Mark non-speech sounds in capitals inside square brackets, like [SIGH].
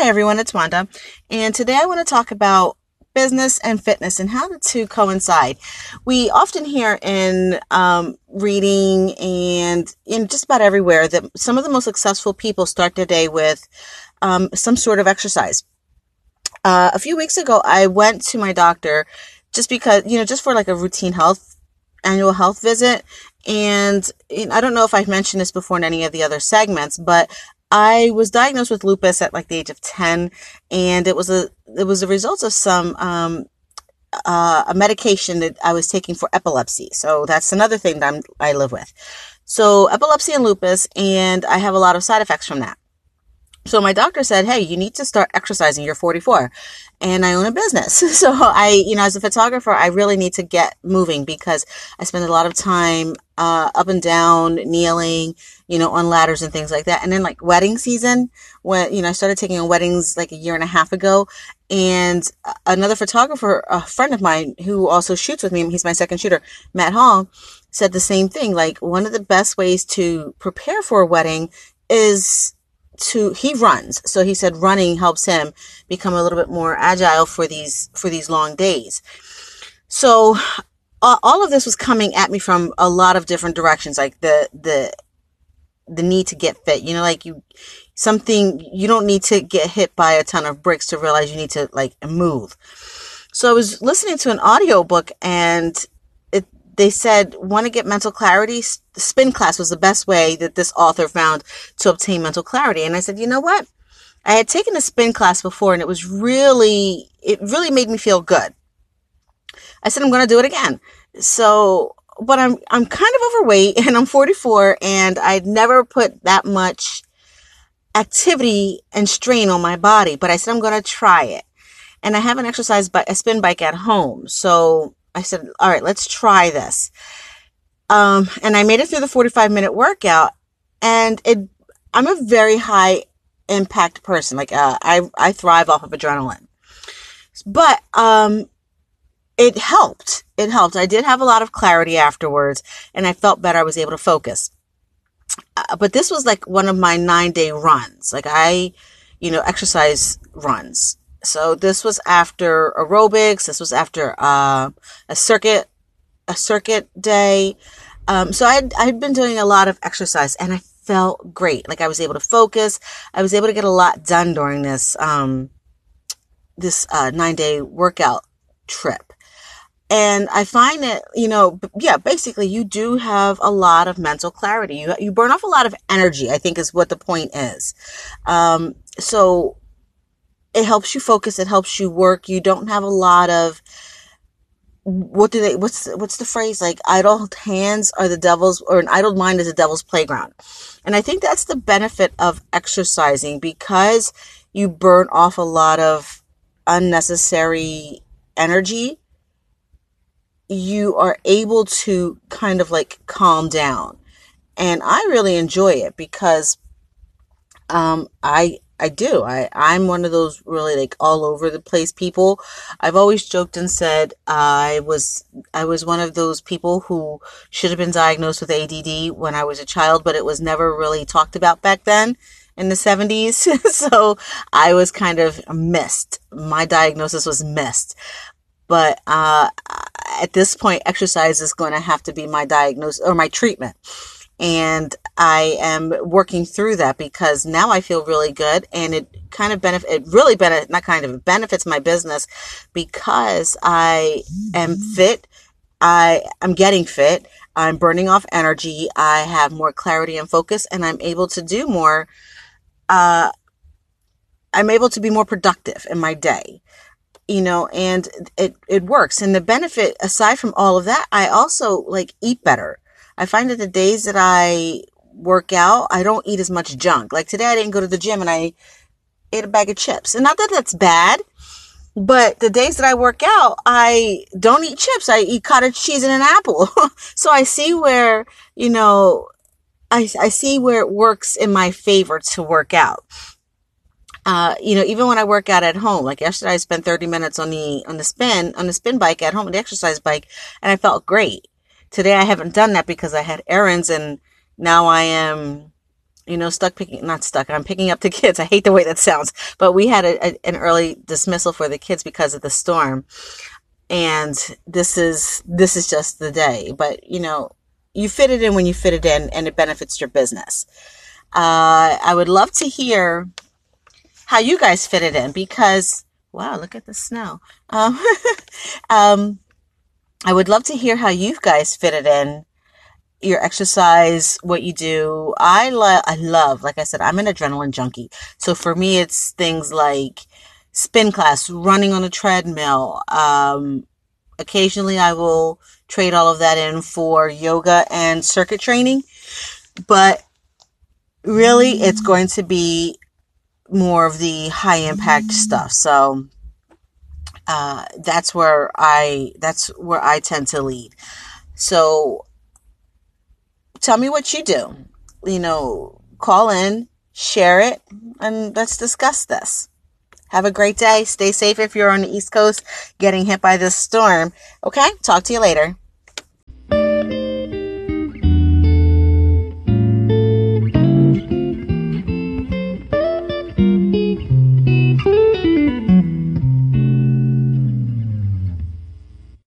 Hi everyone, it's Wanda, and today I want to talk about business and fitness and how the two coincide. We often hear in um, reading and in just about everywhere that some of the most successful people start their day with um, some sort of exercise. Uh, a few weeks ago, I went to my doctor just because, you know, just for like a routine health annual health visit. And I don't know if I've mentioned this before in any of the other segments, but I was diagnosed with lupus at like the age of 10 and it was a, it was a result of some, um, uh, a medication that I was taking for epilepsy. So that's another thing that I'm, I live with. So epilepsy and lupus, and I have a lot of side effects from that. So my doctor said, Hey, you need to start exercising. You're 44 and I own a business. [LAUGHS] So I, you know, as a photographer, I really need to get moving because I spend a lot of time, uh, up and down, kneeling, you know, on ladders and things like that. And then like wedding season, when, you know, I started taking weddings like a year and a half ago. And another photographer, a friend of mine who also shoots with me, he's my second shooter, Matt Hall, said the same thing. Like one of the best ways to prepare for a wedding is to he runs so he said running helps him become a little bit more agile for these for these long days so all of this was coming at me from a lot of different directions like the the the need to get fit you know like you something you don't need to get hit by a ton of bricks to realize you need to like move. So i was listening to an audiobook and it, they said want to get mental clarity? Spin class was the best way that this author found to obtain mental clarity. And i said you know what? I had taken a spin class before and it was really it really made me feel good i said i'm going to do it again so but i'm i'm kind of overweight and i'm 44 and i'd never put that much activity and strain on my body but i said i'm going to try it and i have an exercise but a spin bike at home so I said, all right, let's try this. Um, and I made it through the 45 minute workout and it, I'm a very high impact person. Like, uh, I, I thrive off of adrenaline, but, um, it helped. It helped. I did have a lot of clarity afterwards and I felt better. I was able to focus. Uh, but this was like one of my nine day runs. Like I, you know, exercise runs. So this was after aerobics. This was after uh, a circuit, a circuit day. Um, so I'd, I'd been doing a lot of exercise and I felt great. Like I was able to focus. I was able to get a lot done during this, um, this, uh, nine day workout trip. And I find that, you know, yeah, basically you do have a lot of mental clarity. You, you burn off a lot of energy, I think is what the point is. Um, so it helps you focus. It helps you work. You don't have a lot of what do they what's what's the phrase like idle hands are the devil's or an idle mind is the devil's playground and i think that's the benefit of exercising because you burn off a lot of unnecessary energy you are able to kind of like calm down and i really enjoy it because um i I do. I, I'm one of those really like all over the place people. I've always joked and said I was, I was one of those people who should have been diagnosed with ADD when I was a child, but it was never really talked about back then in the 70s. [LAUGHS] so I was kind of missed. My diagnosis was missed. But, uh, at this point, exercise is going to have to be my diagnosis or my treatment. And I am working through that because now I feel really good and it kind of benefit it really benefit not kind of benefits my business because I am fit. I am getting fit. I'm burning off energy. I have more clarity and focus and I'm able to do more uh I'm able to be more productive in my day you know and it it works and the benefit aside from all of that I also like eat better I find that the days that I work out, I don't eat as much junk. Like today, I didn't go to the gym and I ate a bag of chips. And not that that's bad, but the days that I work out, I don't eat chips. I eat cottage cheese and an apple. [LAUGHS] so I see where, you know, I, I see where it works in my favor to work out. Uh, you know, even when I work out at home, like yesterday, I spent 30 minutes on the, on the spin, on the spin bike at home, the exercise bike, and I felt great. Today I haven't done that because I had errands and now I am you know, stuck picking, not stuck, I'm picking up the [LAUGHS] kids. I hate the way that sounds, but we had a, a, an early dismissal for the kids because of the storm. And this is, this is just the day, but you know, you fit it in when you fit it in and it benefits your business. Uh, I would love to hear how you guys fit it in because, wow, look at the snow. Um, [LAUGHS] um, I would love to hear how you guys fit it in your exercise, what you do. I love, I love, like I said, I'm an adrenaline junkie. So for me, it's things like spin class, running on a treadmill. Um, occasionally I will trade all of that in for yoga and circuit training, but really it's going to be more of the high impact stuff. So, uh, that's where I, that's where I tend to lead. So tell me what you do. You know, call in, share it, and let's discuss this. Have a great day. Stay safe if you're on the East Coast getting hit by this storm. Okay? Talk to you later.